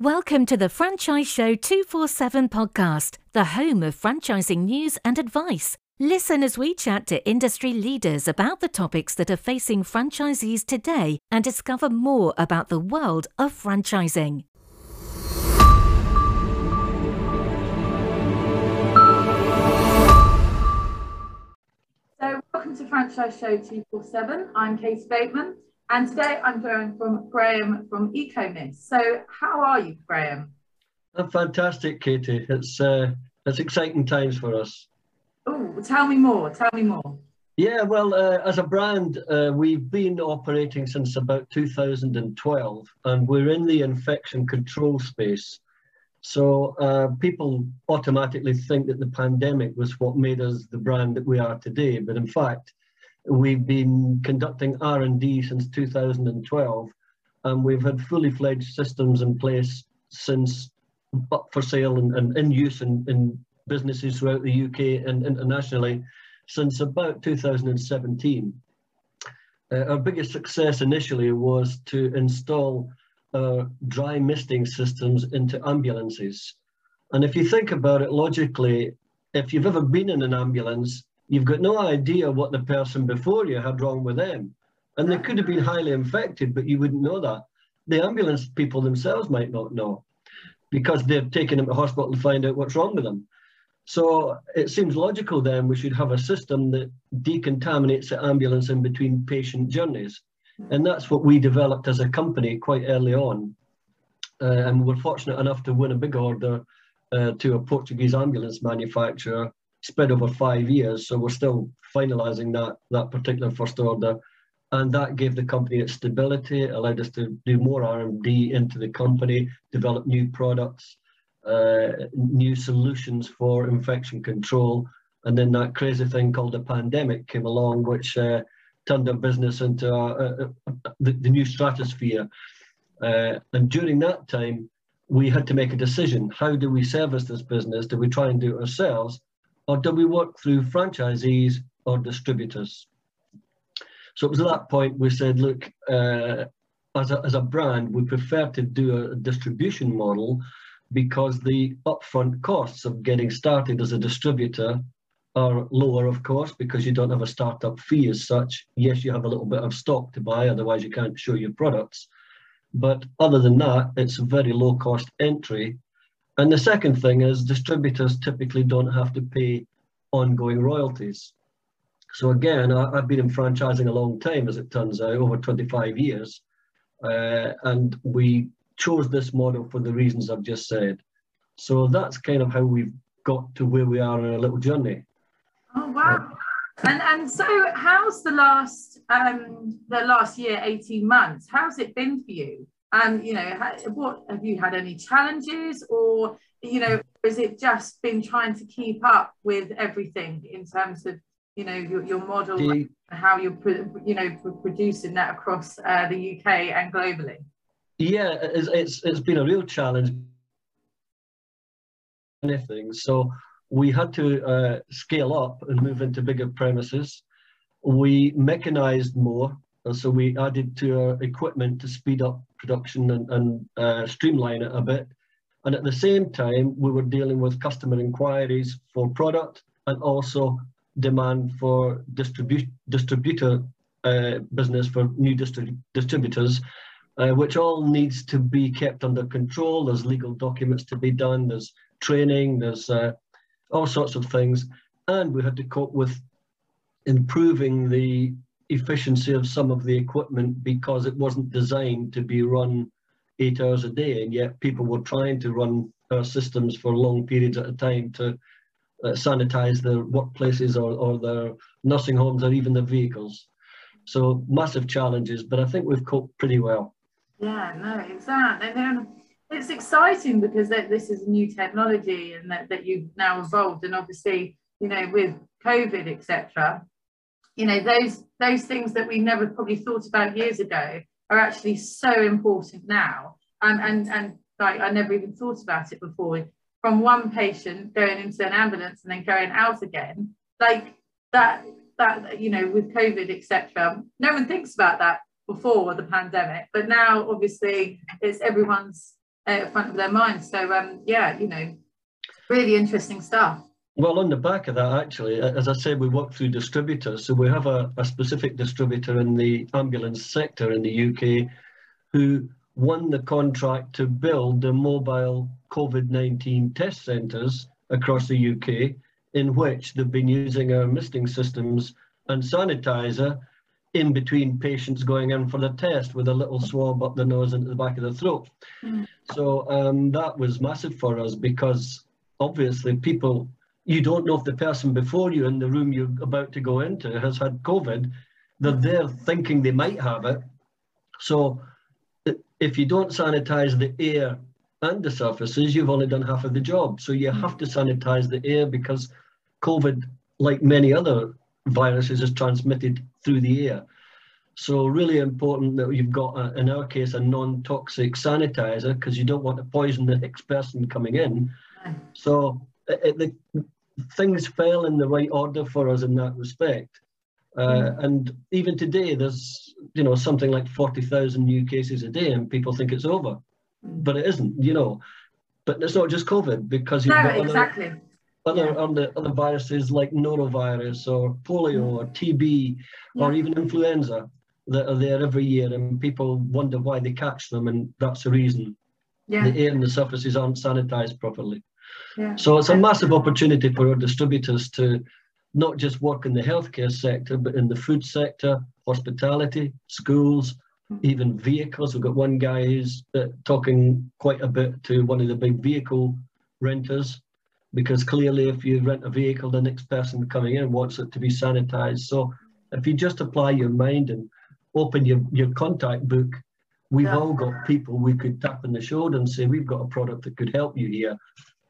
Welcome to the Franchise Show 247 podcast, the home of franchising news and advice. Listen as we chat to industry leaders about the topics that are facing franchisees today and discover more about the world of franchising. So, welcome to Franchise Show 247. I'm Kate Bateman. And today I'm joined from Graham from Eco Mist. So how are you, Graham? I'm fantastic, Katie. It's uh, it's exciting times for us. Oh, tell me more. Tell me more. Yeah, well, uh, as a brand, uh, we've been operating since about 2012, and we're in the infection control space. So uh, people automatically think that the pandemic was what made us the brand that we are today, but in fact, We've been conducting R&D since 2012, and we've had fully fledged systems in place since for sale and, and in use in, in businesses throughout the UK and internationally since about 2017. Uh, our biggest success initially was to install uh, dry misting systems into ambulances. And if you think about it logically, if you've ever been in an ambulance, you've got no idea what the person before you had wrong with them. And they could have been highly infected, but you wouldn't know that. The ambulance people themselves might not know because they're taking them to hospital to find out what's wrong with them. So it seems logical then we should have a system that decontaminates the ambulance in between patient journeys. And that's what we developed as a company quite early on. Uh, and we were fortunate enough to win a big order uh, to a Portuguese ambulance manufacturer spread over five years. So we're still finalising that that particular first order, and that gave the company its stability. It allowed us to do more R and D into the company, develop new products, uh, new solutions for infection control, and then that crazy thing called a pandemic came along, which uh, turned our business into the, the, new stratosphere. Uh, and during that time, we had to make a decision. How do we service this business? Do we try and do it ourselves? Or do we work through franchisees or distributors? So it was at that point we said, look, uh, as, a, as a brand, we prefer to do a distribution model because the upfront costs of getting started as a distributor are lower, of course, because you don't have a startup fee as such. Yes, you have a little bit of stock to buy, otherwise you can't show your products. But other than that, it's a very low cost entry and the second thing is distributors typically don't have to pay ongoing royalties. So again, I, have been in franchising a long time, as it turns out, over 25 years. Uh, and we chose this model for the reasons I've just said. So that's kind of how we've got to where we are in our little journey. Oh, wow. And, and so how's the last, um, the last year, 18 months, how's it been for you? And you know what have you had any challenges? Or you know has it just been trying to keep up with everything in terms of you know your, your model and how you're you know producing that across uh, the uk and globally? Yeah it's, it's it's been a real challenge. Anything so we had to uh, scale up and move into bigger premises. We mechanized more so we added to our equipment to speed up production and, and uh, streamline it a bit. And at the same time, we were dealing with customer inquiries for product and also demand for distribu distributor uh, business for new distri distributors, uh, which all needs to be kept under control. There's legal documents to be done, there's training, there's uh, all sorts of things. And we had to cope with improving the efficiency of some of the equipment because it wasn't designed to be run eight hours a day and yet people were trying to run our systems for long periods at a time to uh, sanitize their workplaces or, or their nursing homes or even their vehicles. So massive challenges but i think we've coped pretty well. Yeah no exactly it's exciting because this is new technology and that, that you've now evolved and obviously you know with covid etc you know those those things that we never probably thought about years ago are actually so important now and and and like I never even thought about it before from one patient going into an ambulance and then going out again like that that you know with covid etc no one thinks about that before the pandemic but now obviously it's everyone's the front of their mind. So um, yeah, you know, really interesting stuff. Well, on the back of that, actually, as I said, we work through distributors. So we have a, a specific distributor in the ambulance sector in the UK who won the contract to build the mobile COVID-19 test centres across the UK, in which they've been using our misting systems and sanitizer in between patients going in for the test with a little swab up the nose into the back of the throat. Mm. So um, that was massive for us because obviously people you don't know if the person before you in the room you're about to go into has had COVID. Mm-hmm. They're there thinking they might have it. So if you don't sanitize the air and the surfaces, you've only done half of the job. So you mm-hmm. have to sanitize the air because COVID, like many other viruses, is transmitted through the air. So really important that you've got, a, in our case, a non-toxic sanitizer because you don't want to poison the next person coming in. So it, it, the, things fell in the right order for us in that respect. Uh, mm. And even today, there's you know something like forty thousand new cases a day, and people think it's over, mm. but it isn't. You know, but it's not just COVID because you've no, got exactly. other other, yeah. other viruses like norovirus or polio mm. or TB yeah. or even influenza that are there every year, and people wonder why they catch them, and that's the reason. Yeah. The air and the surfaces aren't sanitized properly. So it's a massive opportunity for our distributors to not just work in the healthcare sector, but in the food sector, hospitality, schools, hmm. even vehicles. We've got one guy who's uh, talking quite a bit to one of the big vehicle renters, because clearly if you rent a vehicle, the next person coming in wants it to be sanitized. So if you just apply your mind and open your, your contact book, we've yeah. all got people we could tap in the shoulder and say, we've got a product that could help you here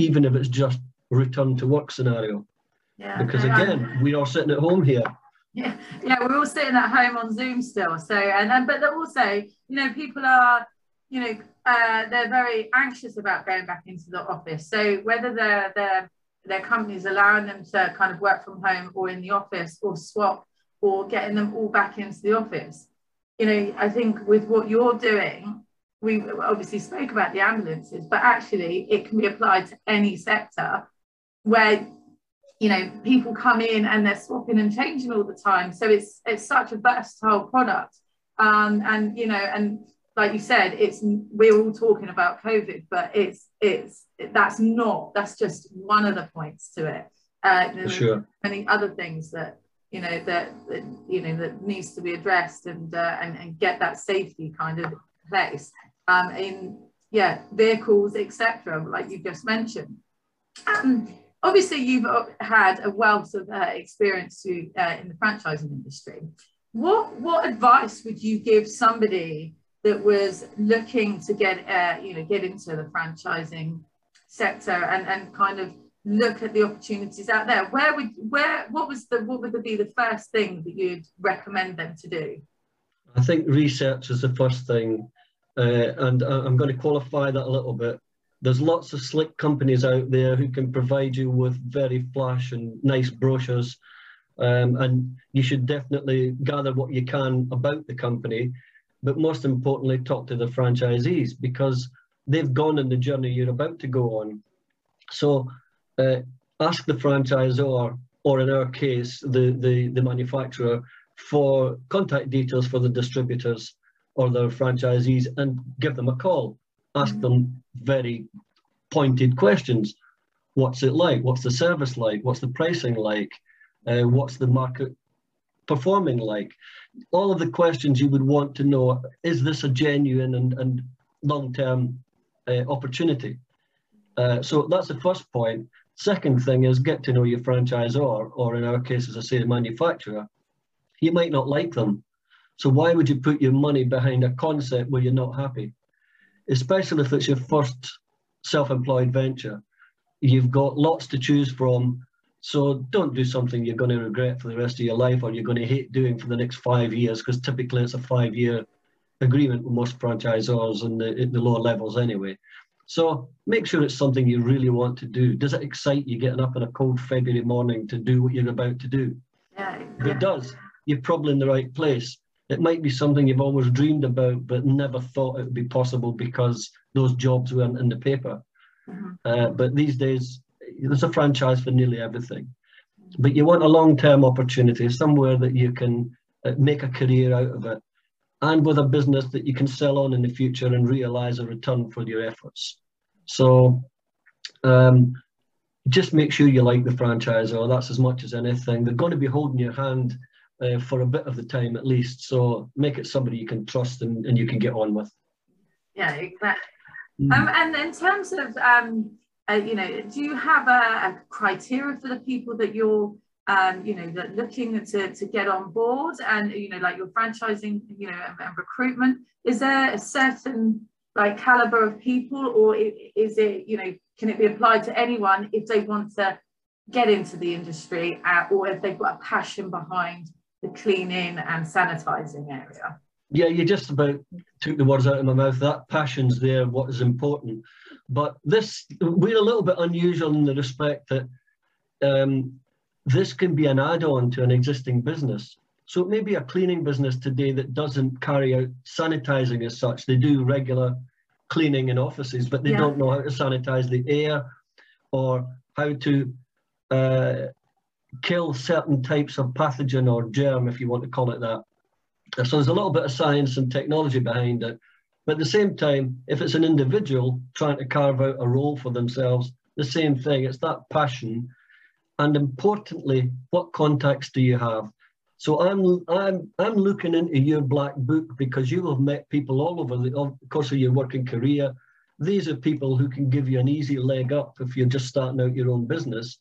even if it's just return to work scenario. Yeah, because again, we are sitting at home here. Yeah, yeah, we're all sitting at home on Zoom still. So, and then, but also, you know, people are, you know, uh, they're very anxious about going back into the office. So whether their their their companies allowing them to kind of work from home or in the office or swap or getting them all back into the office, you know, I think with what you're doing, we obviously spoke about the ambulances, but actually it can be applied to any sector where you know people come in and they're swapping and changing all the time. So it's it's such a versatile product. Um, and you know, and like you said, it's we're all talking about COVID, but it's it's that's not that's just one of the points to it. Uh, For sure. Many other things that you know that, that you know that needs to be addressed and uh, and and get that safety kind of place um, in yeah vehicles, etc. Like you just mentioned. Um, obviously, you've uh, had a wealth of uh, experience to, uh, in the franchising industry. What what advice would you give somebody that was looking to get uh, you know get into the franchising sector and and kind of look at the opportunities out there where would where what was the what would be the first thing that you'd recommend them to do i think research is the first thing uh, and I'm going to qualify that a little bit. There's lots of slick companies out there who can provide you with very flash and nice brochures. Um, and you should definitely gather what you can about the company, but most importantly, talk to the franchisees because they've gone on the journey you're about to go on. So uh, ask the franchisor, or in our case, the, the, the manufacturer, for contact details for the distributors or their franchisees and give them a call. Ask mm-hmm. them very pointed questions. What's it like? What's the service like? What's the pricing like? Uh, what's the market performing like? All of the questions you would want to know, is this a genuine and, and long-term uh, opportunity? Uh, so that's the first point. Second thing is get to know your franchisor, or in our case, as I say, the manufacturer. You might not like them, so why would you put your money behind a concept where you're not happy? Especially if it's your first self-employed venture. You've got lots to choose from. So don't do something you're going to regret for the rest of your life or you're going to hate doing for the next five years because typically it's a five-year agreement with most franchisors and the, the lower levels anyway. So make sure it's something you really want to do. Does it excite you getting up on a cold February morning to do what you're about to do? Yeah, if it does, you're probably in the right place It might be something you've always dreamed about, but never thought it would be possible because those jobs weren't in the paper. Mm-hmm. Uh, but these days, there's a franchise for nearly everything. But you want a long term opportunity, somewhere that you can uh, make a career out of it, and with a business that you can sell on in the future and realize a return for your efforts. So um, just make sure you like the franchisor. That's as much as anything. They're going to be holding your hand uh, for a bit of the time at least. So make it somebody you can trust and, and you can get on with. Yeah, exactly. Mm. Um, and in terms of, um, uh, you know, do you have a, a, criteria for the people that you're, um, you know, that looking to, to get on board and, you know, like your franchising, you know, and, and recruitment? Is there a certain like caliber of people or is it, you know, can it be applied to anyone if they want to get into the industry uh, or if they've got a passion behind the cleaning and sanitizing area? Yeah, you just about took the words out of my mouth. That passion's there, what is important. But this, we're a little bit unusual in the respect that um, this can be an add-on to an existing business. So it may be a cleaning business today that doesn't carry out sanitizing as such. They do regular cleaning in offices, but they yeah. don't know how to sanitize the air or how to uh, kill certain types of pathogen or germ, if you want to call it that. So there's a little bit of science and technology behind it. But at the same time, if it's an individual trying to carve out a role for themselves, the same thing, it's that passion. And importantly, what contacts do you have? So I'm I'm I'm looking into your black book because you have met people all over the course of your working career. These are people who can give you an easy leg up if you're just starting out your own business.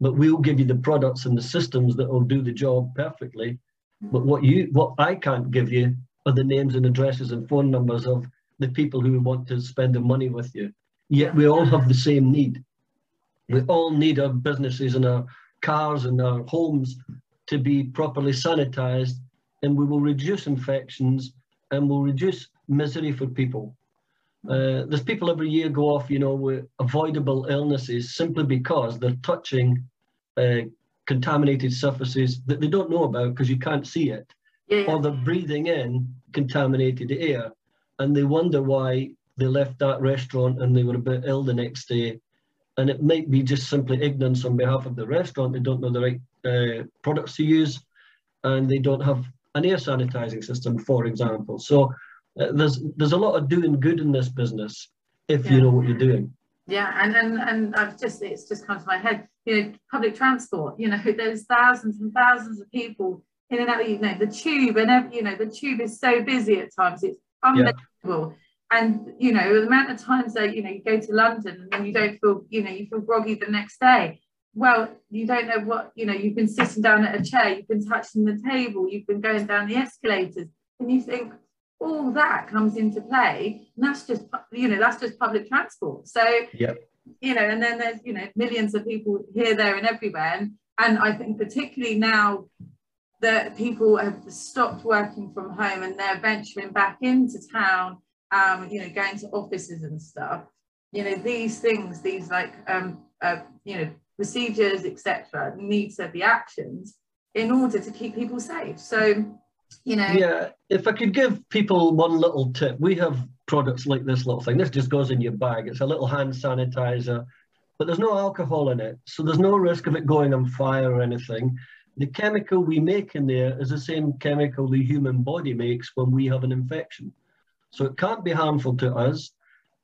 But we'll give you the products and the systems that will do the job perfectly. But what you what I can't give you are the names and addresses and phone numbers of the people who want to spend the money with you. Yet we all have the same need. We all need our businesses and our cars and our homes to be properly sanitized and we will reduce infections and will reduce misery for people. Uh, there's people every year go off, you know, with avoidable illnesses simply because they're touching uh, contaminated surfaces that they don't know about because you can't see it, yeah. or they're breathing in contaminated air, and they wonder why they left that restaurant and they were a bit ill the next day. And it might be just simply ignorance on behalf of the restaurant. They don't know the right uh, products to use, and they don't have an air sanitizing system, for example. So Uh, there's there's a lot of doing good in this business if yeah. you know what you're doing. Yeah, and and and I've just it's just come to my head. You know, public transport. You know, there's thousands and thousands of people in and out. You know, the tube and every, you know the tube is so busy at times. It's unbelievable. Yeah. And you know, the amount of times that you know you go to London and then you don't feel you know you feel groggy the next day well, you don't know what, you know, you've been sitting down at a chair, you've been touching the table, you've been going down the escalators, and you think all that comes into play. And that's just, you know, that's just public transport. So, yeah. you know, and then there's, you know, millions of people here, there, and everywhere. And, and I think particularly now that people have stopped working from home and they're venturing back into town, um, you know, going to offices and stuff, you know, these things, these like, um, uh, you know, procedures, etc., needs to be actions in order to keep people safe. So, you know. Yeah, if I could give people one little tip, we have products like this little thing. This just goes in your bag. It's a little hand sanitizer, but there's no alcohol in it, so there's no risk of it going on fire or anything. The chemical we make in there is the same chemical the human body makes when we have an infection. So it can't be harmful to us,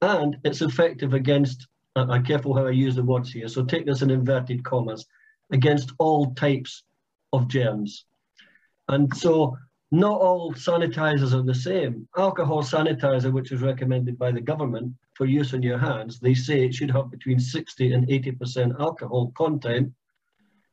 and it's effective against I'm careful how I use the words here, so take this in inverted commas, against all types of germs. And so not all sanitizers are the same. Alcohol sanitizer, which is recommended by the government for use on your hands, they say it should have between 60 and 80% alcohol content,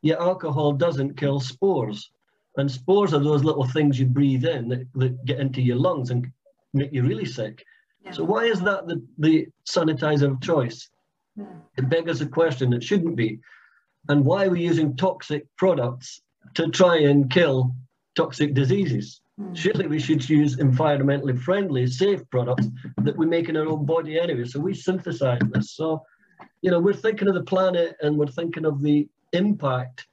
yet alcohol doesn't kill spores. And spores are those little things you breathe in that, that get into your lungs and make you really sick. Yeah. So why is that the, the sanitizer of choice? Hmm. It beggars a question, it shouldn't be. And why are we using toxic products to try and kill toxic diseases? Mm. Surely we should use environmentally friendly, safe products that we make in our own body anyway. So we synthesize this. So, you know, we're thinking of the planet and we're thinking of the impact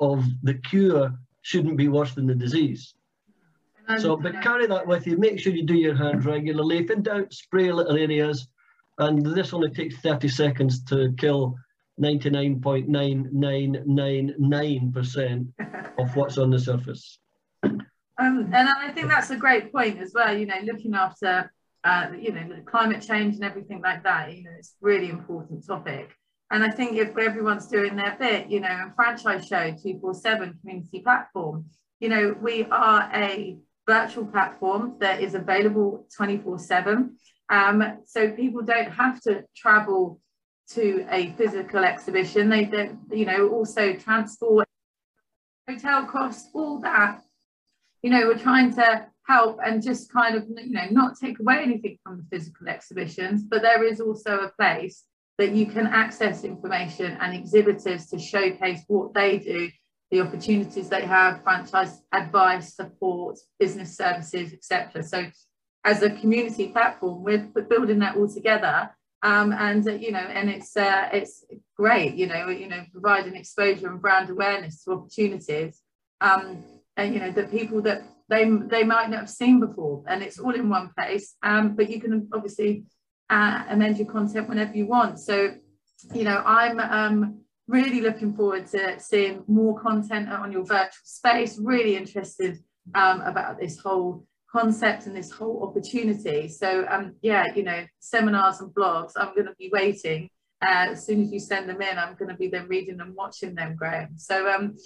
of the cure shouldn't be worse than the disease. So, but carry that with you. Make sure you do your hands regularly. If in doubt, spray little areas. And this only takes 30 seconds to kill 99.9999% of what's on the surface. Um, and I think that's a great point as well. You know, looking after, uh, you know, climate change and everything like that. You know, it's a really important topic. And I think if everyone's doing their bit, you know, and franchise show 247 community platform, you know, we are a virtual platform that is available 24 7. Um, so people don't have to travel to a physical exhibition. They don't, you know, also transport, hotel costs, all that. You know, we're trying to help and just kind of, you know, not take away anything from the physical exhibitions, but there is also a place that you can access information and exhibitors to showcase what they do, the opportunities they have, franchise advice, support, business services, etc. So as a community platform, we're building that all together. Um, and uh, you know, and it's uh, it's great, you know, you know, providing exposure and brand awareness to opportunities, um, and you know, that people that they they might not have seen before, and it's all in one place. Um, but you can obviously uh, amend your content whenever you want. So, you know, I'm um, really looking forward to seeing more content on your virtual space. Really interested um, about this whole concept and this whole opportunity. So, um, yeah, you know, seminars and blogs. I'm going to be waiting. Uh, as soon as you send them in, I'm going to be then reading and watching them, Graham. So, um,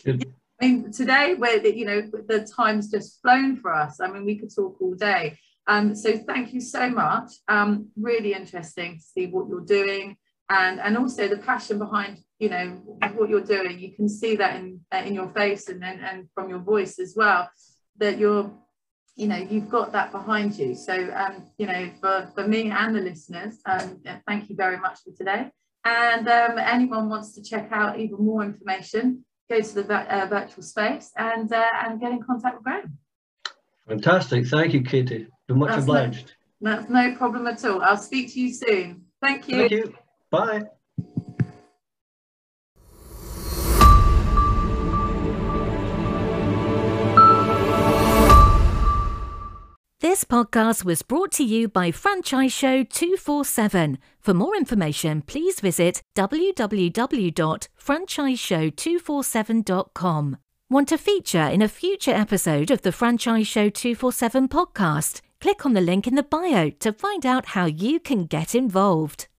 I mean, today, where you know the time's just flown for us. I mean, we could talk all day. Um, so thank you so much. Um, really interesting to see what you're doing and, and also the passion behind, you know, what you're doing. You can see that in, uh, in your face and, and, and from your voice as well, that you're, you know, you've got that behind you. So, um, you know, for, for me and the listeners, um, thank you very much for today. And um, anyone wants to check out even more information, go to the uh, virtual space and, uh, and get in contact with Graham. Fantastic. Thank you, Katie. You're much that's obliged. No, that's no problem at all. I'll speak to you soon. Thank you. Thank you. Bye. This podcast was brought to you by Franchise Show 247. For more information, please visit www.franchiseshow247.com. Want to feature in a future episode of the Franchise Show 247 podcast? Click on the link in the bio to find out how you can get involved.